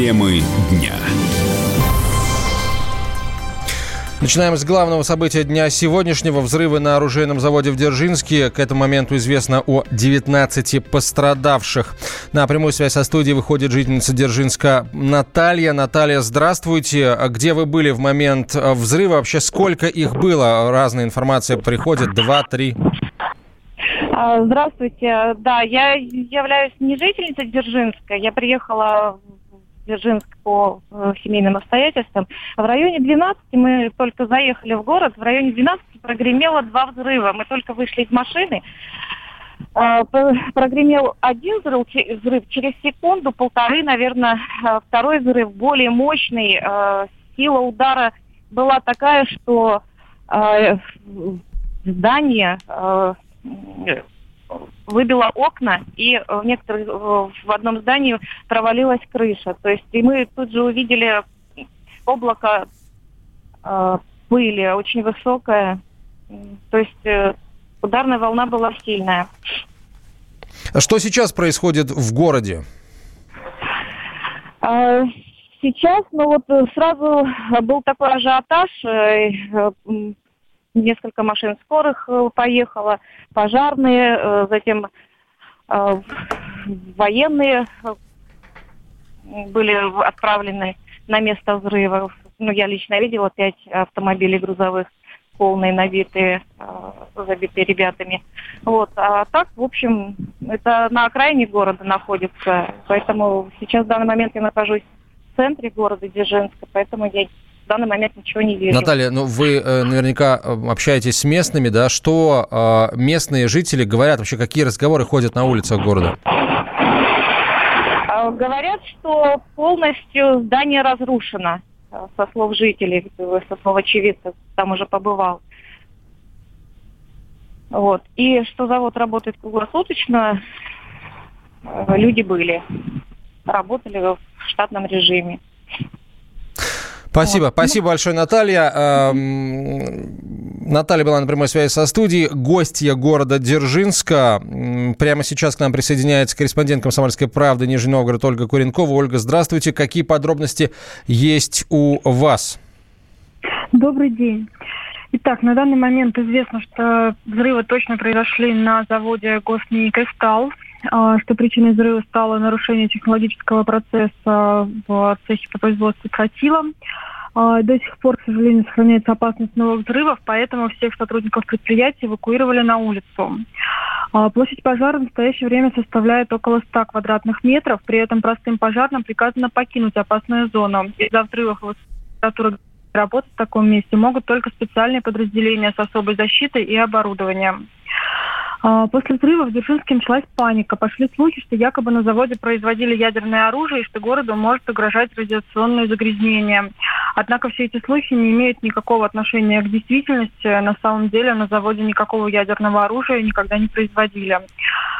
Темы дня. Начинаем с главного события дня сегодняшнего. Взрывы на оружейном заводе в Дзержинске. К этому моменту известно о 19 пострадавших. На прямую связь со студией выходит жительница Дзержинска Наталья. Наталья, здравствуйте. Где вы были в момент взрыва? Вообще сколько их было? Разная информация приходит. Два, три? А, здравствуйте. Да, я являюсь не жительницей Дзержинска. Я приехала Дзержинск по э, семейным обстоятельствам. В районе 12 мы только заехали в город, в районе 12 прогремело два взрыва. Мы только вышли из машины, э, прогремел один взрыв, взрыв через секунду, полторы, наверное, э, второй взрыв более мощный. Сила удара была такая, что здание выбило окна, и в некоторых в одном здании провалилась крыша. То есть и мы тут же увидели облако э, пыли, очень высокое. То есть э, ударная волна была сильная. А что сейчас происходит в городе? А, сейчас, ну вот сразу был такой ажиотаж. Э, несколько машин скорых э, поехало, пожарные, э, затем э, военные были отправлены на место взрыва. Ну, я лично видела пять автомобилей грузовых, полные, набитые, забитые ребятами. Вот. А так, в общем, это на окраине города находится. Поэтому сейчас в данный момент я нахожусь в центре города Дзержинска, поэтому я данный момент ничего не вижу. Наталья, ну вы э, наверняка э, общаетесь с местными, да? Что э, местные жители говорят вообще, какие разговоры ходят на улицах города? А, говорят, что полностью здание разрушено, э, со слов жителей, со слов очевидцев, там уже побывал. Вот. И что завод работает круглосуточно, люди были, работали в штатном режиме. Спасибо, вот. спасибо большое, Наталья. Эм, Наталья была на прямой связи со студией, гостья города Дзержинска. Прямо сейчас к нам присоединяется корреспондент «Комсомольской правды» Нижний Новгород Ольга Куренкова. Ольга, здравствуйте. Какие подробности есть у вас? Добрый день. Итак, на данный момент известно, что взрывы точно произошли на заводе «Госнии Кристалл», что причиной взрыва стало нарушение технологического процесса в цехе по производству тротила. А, до сих пор, к сожалению, сохраняется опасность новых взрывов, поэтому всех сотрудников предприятия эвакуировали на улицу. А, площадь пожара в настоящее время составляет около 100 квадратных метров, при этом простым пожарным приказано покинуть опасную зону. Из-за взрывов температура работать в таком месте могут только специальные подразделения с особой защитой и оборудованием. А, после взрыва в Дзержинске началась паника. Пошли слухи, что якобы на заводе производили ядерное оружие и что городу может угрожать радиационное загрязнение. Однако все эти слухи не имеют никакого отношения к действительности. На самом деле на заводе никакого ядерного оружия никогда не производили.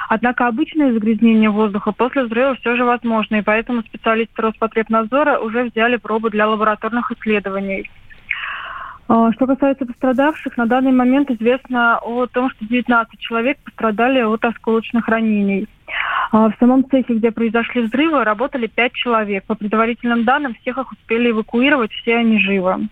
Однако обычное загрязнение воздуха после взрыва все же возможно, и поэтому специалисты Роспотребнадзора уже взяли пробы для лабораторных исследований. А, что касается пострадавших, на данный момент известно о том, что 19 человек пострадали от осколочных ранений. А, в самом цехе, где произошли взрывы, работали 5 человек. По предварительным данным, всех их успели эвакуировать, все они живы.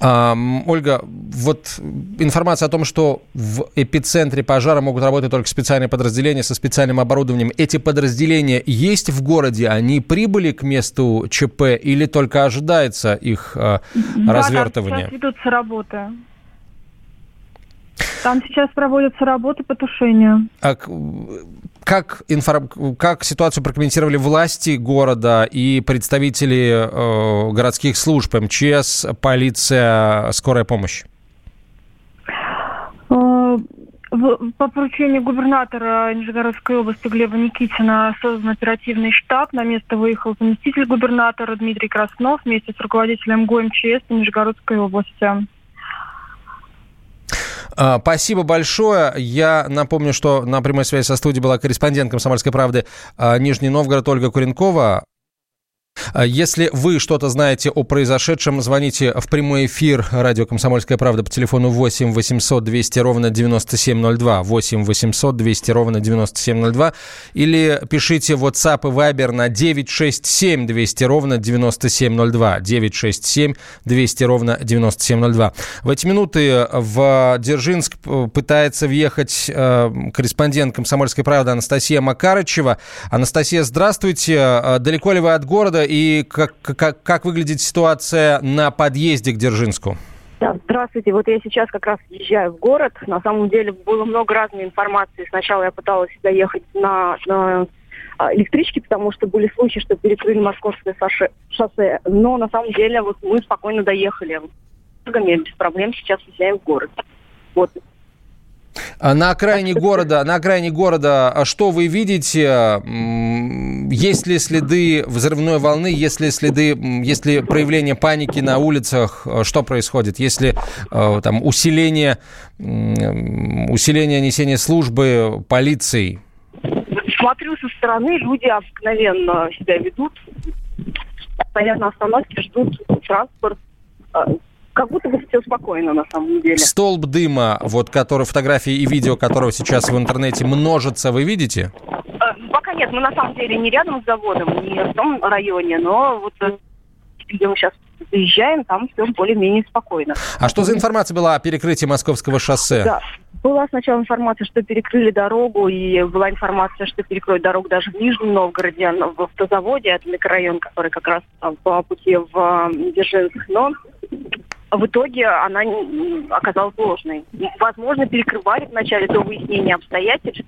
Ольга, вот информация о том, что в эпицентре пожара могут работать только специальные подразделения со специальным оборудованием. Эти подразделения есть в городе? Они прибыли к месту ЧП или только ожидается их да, развертывание? Да, сейчас ведутся работы. Там сейчас проводятся работы по тушению. А как, информ... как ситуацию прокомментировали власти города и представители э, городских служб, МЧС, полиция, скорая помощь? Э, по поручению губернатора Нижегородской области Глеба Никитина создан оперативный штаб. На место выехал заместитель губернатора Дмитрий Краснов вместе с руководителем ГОМЧС Нижегородской области. А, спасибо большое. Я напомню, что на прямой связи со студией была корреспондент «Комсомольской правды» а, Нижний Новгород Ольга Куренкова. А если вы что-то знаете о произошедшем, звоните в прямой эфир радио «Комсомольская правда» по телефону 8 800 200 ровно 9702, 8 800 200 ровно 9702, или пишите WhatsApp и Viber на 967 200 ровно 9702, 967 200 ровно 9702. В эти минуты в Дзержинск пытается въехать э, корреспондент «Комсомольской правды» Анастасия Макарычева. Анастасия, здравствуйте. Э, далеко ли вы от города и как, как, как выглядит ситуация на подъезде к Дзержинску? Да, здравствуйте. Вот я сейчас как раз езжаю в город. На самом деле было много разной информации. Сначала я пыталась доехать на, на а, электричке, потому что были случаи, что перекрыли московское шоссе. Но на самом деле вот мы спокойно доехали. Без проблем сейчас езжаем в город. Вот на окраине города, на окраине города, а что вы видите? Есть ли следы взрывной волны? Есть ли следы, есть ли проявление паники на улицах? Что происходит? Есть ли там усиление, усиление несения службы полицией? Смотрю со стороны, люди обыкновенно себя ведут. Стоят на остановке, ждут транспорт как будто бы все спокойно на самом деле. Столб дыма, вот который фотографии и видео которого сейчас в интернете множится, вы видите? Э, пока нет, мы на самом деле не рядом с заводом, не в том районе, но вот э, где мы сейчас заезжаем, там все более-менее спокойно. А что за информация была о перекрытии московского шоссе? Да. Была сначала информация, что перекрыли дорогу, и была информация, что перекроют дорогу даже в Нижнем Новгороде, в автозаводе, это микрорайон, который как раз по пути в Дзержинск. Но в итоге она оказалась ложной. Возможно, перекрывали вначале до выяснения обстоятельств,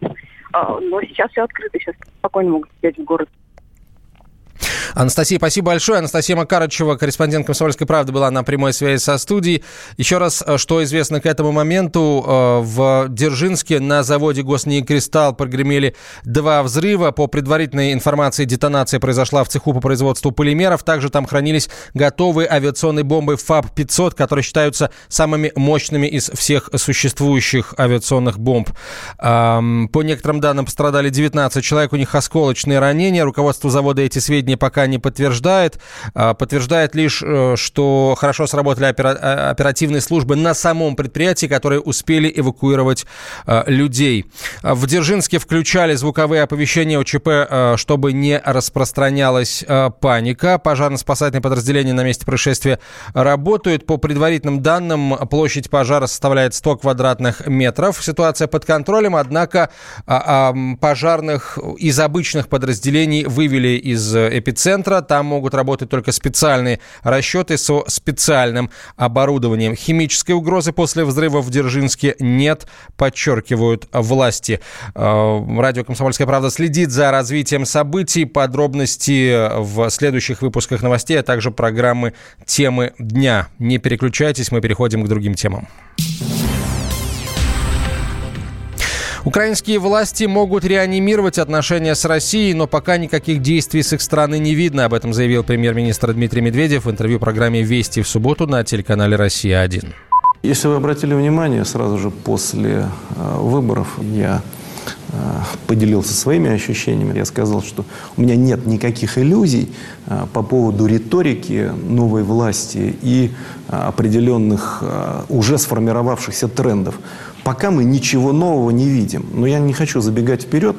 а, но сейчас все открыто, сейчас спокойно могут сидеть в город. Анастасия, спасибо большое. Анастасия Макарычева, корреспондент «Комсомольской правды», была на прямой связи со студией. Еще раз, э, что известно к этому моменту, э, в Дзержинске на заводе «Госнии Кристалл» прогремели два взрыва. По предварительной информации, детонация произошла в цеху по производству полимеров. Также там хранились готовые авиационные бомбы ФАБ-500, которые считаются самыми мощными из всех существующих авиационных бомб. По некоторым данным пострадали 19 человек, у них осколочные ранения. Руководство завода эти сведения пока не подтверждает. А, подтверждает лишь, э, что хорошо сработали э, оперативные службы на самом предприятии, которые успели эвакуировать э, людей. В Дзержинске включали звуковые оповещения ОЧП, чтобы не распространялась паника. Пожарно-спасательные подразделения на месте происшествия работают. По предварительным данным, площадь пожара составляет 100 квадратных метров. Ситуация под контролем, однако а, а, пожарных из обычных подразделений вывели из эпицентра центра. Там могут работать только специальные расчеты со специальным оборудованием. Химической угрозы после взрыва в Дзержинске нет, подчеркивают власти. Э, радио «Комсомольская правда» следит за развитием событий. Подробности в следующих выпусках новостей, а также программы «Темы дня». Не переключайтесь, мы переходим к другим темам. Украинские власти могут реанимировать отношения с Россией, но пока никаких действий с их стороны не видно. Об этом заявил премьер-министр Дмитрий Медведев в интервью программе «Вести» в субботу на телеканале «Россия-1». Если вы обратили внимание, сразу же после э, выборов я э, поделился своими ощущениями. Я сказал, что у меня нет никаких иллюзий э, по поводу риторики новой власти и определенных уже сформировавшихся трендов. Пока мы ничего нового не видим. Но я не хочу забегать вперед.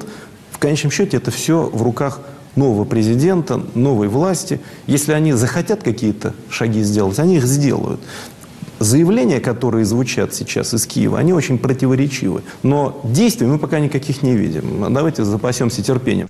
В конечном счете это все в руках нового президента, новой власти. Если они захотят какие-то шаги сделать, они их сделают. Заявления, которые звучат сейчас из Киева, они очень противоречивы. Но действий мы пока никаких не видим. Давайте запасемся терпением.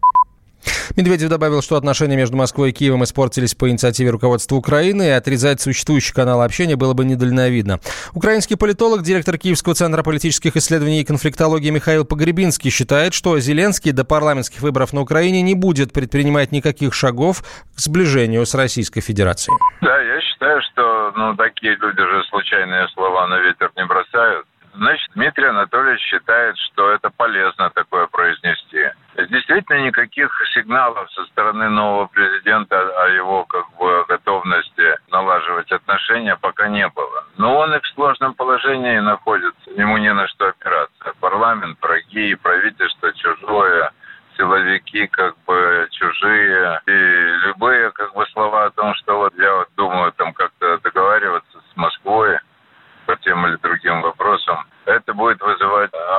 Медведев добавил, что отношения между Москвой и Киевом испортились по инициативе руководства Украины, и отрезать существующий канал общения было бы недальновидно. Украинский политолог, директор Киевского центра политических исследований и конфликтологии Михаил Погребинский считает, что Зеленский до парламентских выборов на Украине не будет предпринимать никаких шагов к сближению с Российской Федерацией. Да, я считаю, что ну, такие люди же случайные слова на ветер не бросают. Значит, Дмитрий Анатольевич считает, что это полезно такое произнести. Действительно, никаких сигналов со стороны нового президента о его как бы готовности налаживать отношения пока не было. Но он и в сложном положении находится. Ему не на что опираться. Парламент, враги, правительство чужое, силовики как бы чужие. И любые как бы слова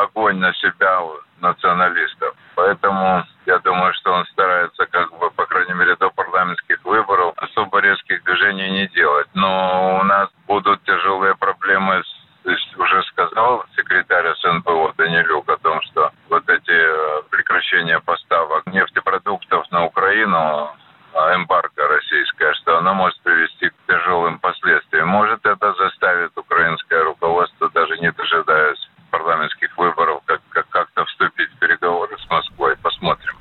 огонь на себя националистов. Поэтому я думаю, что он старается, как бы, по крайней мере, до парламентских выборов особо резких движений не делать. Но у нас будут тяжелые проблемы с то есть уже сказал секретарь СНБО Данилюк о том, что вот эти э, прекращения поставок нефтепродуктов на Украину, а, эмбарго российское, что оно может привести к тяжелым последствиям. Может это заставит украинское руководство, даже не дожидаясь парламентских выборов, как, как, как-то вступить в переговоры с Москвой. Посмотрим.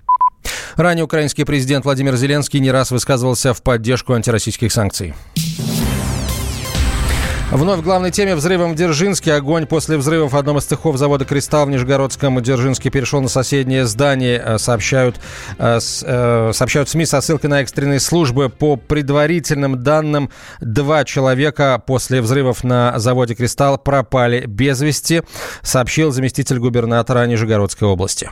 Ранее украинский президент Владимир Зеленский не раз высказывался в поддержку антироссийских санкций. Вновь в главной теме взрывом в Дзержинске. Огонь после взрыва в одном из цехов завода «Кристалл» в Нижегородском Дзержинске перешел на соседнее здание, э, сообщают, э, э, сообщают СМИ со ссылкой на экстренные службы. По предварительным данным, два человека после взрывов на заводе «Кристалл» пропали без вести, сообщил заместитель губернатора Нижегородской области.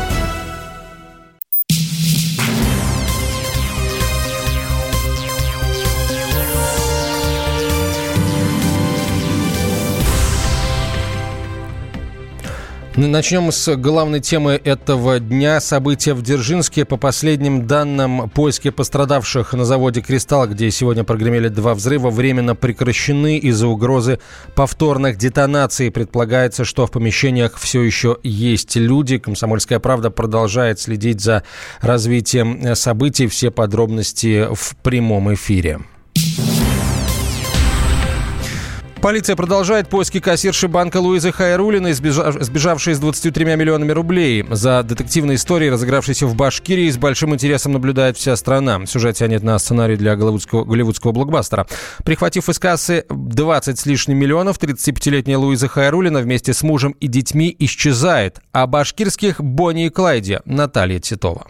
Начнем с главной темы этого дня. События в Дзержинске. По последним данным, поиски пострадавших на заводе «Кристалл», где сегодня прогремели два взрыва, временно прекращены из-за угрозы повторных детонаций. Предполагается, что в помещениях все еще есть люди. «Комсомольская правда» продолжает следить за развитием событий. Все подробности в прямом эфире. Полиция продолжает поиски кассирши банка Луизы Хайрулиной, сбежавшей с 23 миллионами рублей. За детективной историей, разыгравшейся в Башкирии, с большим интересом наблюдает вся страна. Сюжет тянет на сценарий для голливудского, голливудского блокбастера. Прихватив из кассы 20 с лишним миллионов, 35-летняя Луиза Хайрулина вместе с мужем и детьми исчезает. А башкирских Бонни и Клайде Наталья Титова.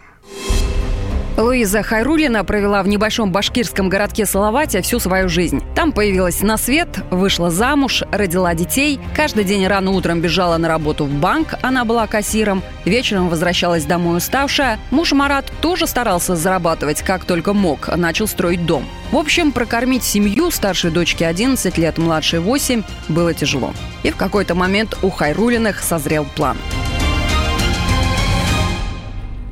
Луиза Хайрулина провела в небольшом башкирском городке Салавате всю свою жизнь. Там появилась на свет, вышла замуж, родила детей. Каждый день рано утром бежала на работу в банк, она была кассиром. Вечером возвращалась домой уставшая. Муж Марат тоже старался зарабатывать как только мог, начал строить дом. В общем, прокормить семью старшей дочки 11 лет, младшей 8 было тяжело. И в какой-то момент у Хайрулиных созрел план –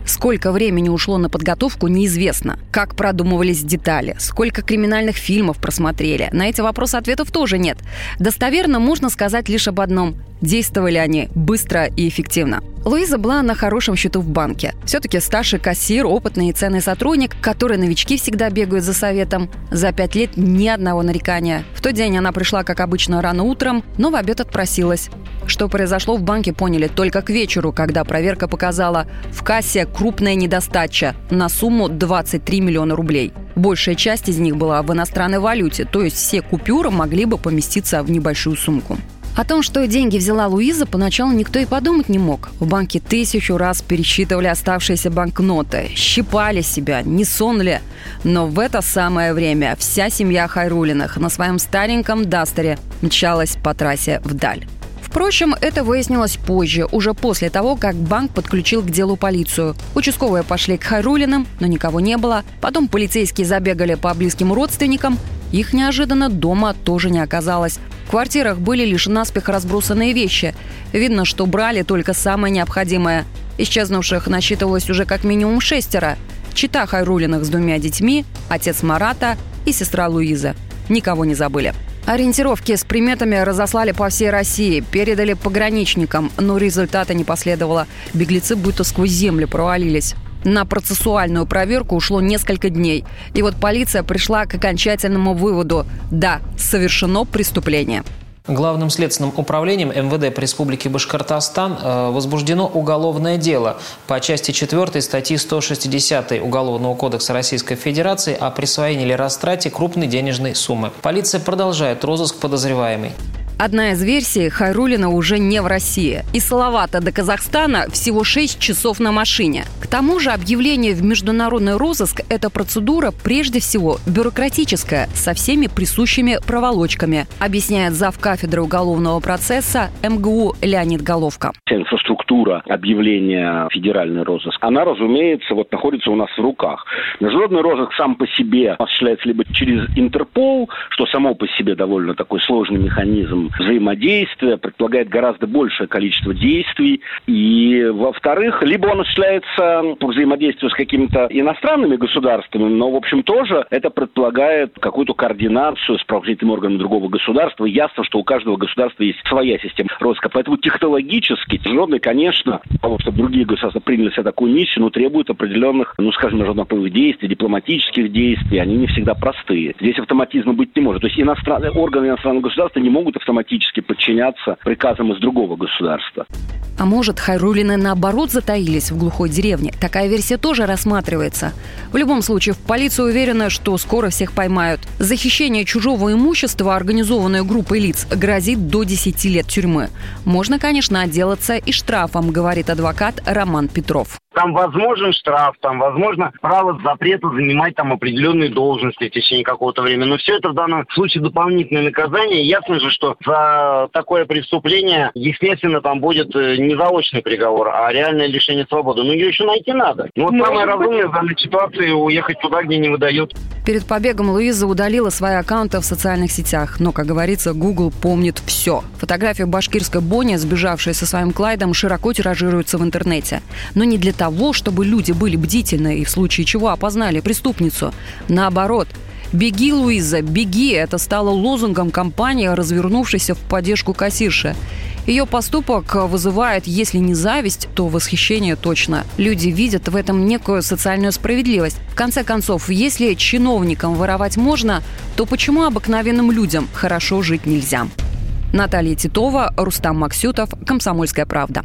Сколько времени ушло на подготовку, неизвестно. Как продумывались детали, сколько криминальных фильмов просмотрели. На эти вопросы ответов тоже нет. Достоверно можно сказать лишь об одном. Действовали они быстро и эффективно. Луиза была на хорошем счету в банке. Все-таки старший кассир, опытный и ценный сотрудник, который новички всегда бегают за советом. За пять лет ни одного нарекания. В тот день она пришла, как обычно, рано утром, но в обед отпросилась. Что произошло в банке, поняли только к вечеру, когда проверка показала в кассе крупная недостача на сумму 23 миллиона рублей. Большая часть из них была в иностранной валюте, то есть все купюры могли бы поместиться в небольшую сумку. О том, что деньги взяла Луиза, поначалу никто и подумать не мог. В банке тысячу раз пересчитывали оставшиеся банкноты, щипали себя, не сон ли. Но в это самое время вся семья Хайрулиных на своем стареньком Дастере мчалась по трассе вдаль. Впрочем, это выяснилось позже, уже после того, как банк подключил к делу полицию. Участковые пошли к Хайрулиным, но никого не было. Потом полицейские забегали по близким родственникам. Их неожиданно дома тоже не оказалось. В квартирах были лишь наспех разбросанные вещи. Видно, что брали только самое необходимое. Исчезнувших насчитывалось уже как минимум шестеро. Чита Хайрулиных с двумя детьми, отец Марата и сестра Луиза. Никого не забыли. Ориентировки с приметами разослали по всей России, передали пограничникам, но результата не последовало. Беглецы будто сквозь землю провалились. На процессуальную проверку ушло несколько дней. И вот полиция пришла к окончательному выводу – да, совершено преступление. Главным следственным управлением МВД по Республике Башкортостан э, возбуждено уголовное дело по части 4 статьи 160 Уголовного кодекса Российской Федерации о присвоении или растрате крупной денежной суммы. Полиция продолжает розыск подозреваемой. Одна из версий – Хайрулина уже не в России. Из Салавата до Казахстана всего 6 часов на машине. К тому же объявление в международный розыск – это процедура прежде всего бюрократическая, со всеми присущими проволочками, объясняет зав. кафедры уголовного процесса МГУ Леонид Головка. Инфраструктура объявления федеральный розыск, она, разумеется, вот находится у нас в руках. Международный розыск сам по себе осуществляется либо через Интерпол, что само по себе довольно такой сложный механизм взаимодействия, предполагает гораздо большее количество действий. И, во-вторых, либо он осуществляется по взаимодействию с какими-то иностранными государствами, но, в общем, тоже это предполагает какую-то координацию с правоохранительными органами другого государства. Ясно, что у каждого государства есть своя система розыска. Поэтому технологически международный, конечно, того, чтобы другие государства приняли себе такую миссию, но требует определенных, ну, скажем, международных действий, дипломатических действий. Они не всегда простые. Здесь автоматизма быть не может. То есть иностранные, органы иностранного государства не могут автоматически автоматически подчиняться приказам из другого государства. А может, Хайрулины наоборот затаились в глухой деревне? Такая версия тоже рассматривается. В любом случае, в полиции уверена, что скоро всех поймают. За хищение чужого имущества, организованной группой лиц, грозит до 10 лет тюрьмы. Можно, конечно, отделаться и штрафом, говорит адвокат Роман Петров. Там возможен штраф, там возможно право запрета занимать там определенные должности в течение какого-то времени. Но все это в данном случае дополнительное наказание. Ясно же, что за такое преступление, естественно, там будет э, не заочный приговор, а реальное лишение свободы. Но ее еще найти надо. Ну вот самое разумное в данной ситуации уехать туда, где не выдают. Перед побегом Луиза удалила свои аккаунты в социальных сетях. Но, как говорится, Google помнит все. Фотография башкирской Бони, сбежавшей со своим Клайдом, широко тиражируется в интернете. Но не для того, чтобы люди были бдительны и в случае чего опознали преступницу. Наоборот, «Беги, Луиза, беги!» – это стало лозунгом компании, развернувшейся в поддержку кассирши. Ее поступок вызывает, если не зависть, то восхищение точно. Люди видят в этом некую социальную справедливость. В конце концов, если чиновникам воровать можно, то почему обыкновенным людям хорошо жить нельзя? Наталья Титова, Рустам Максютов, «Комсомольская правда».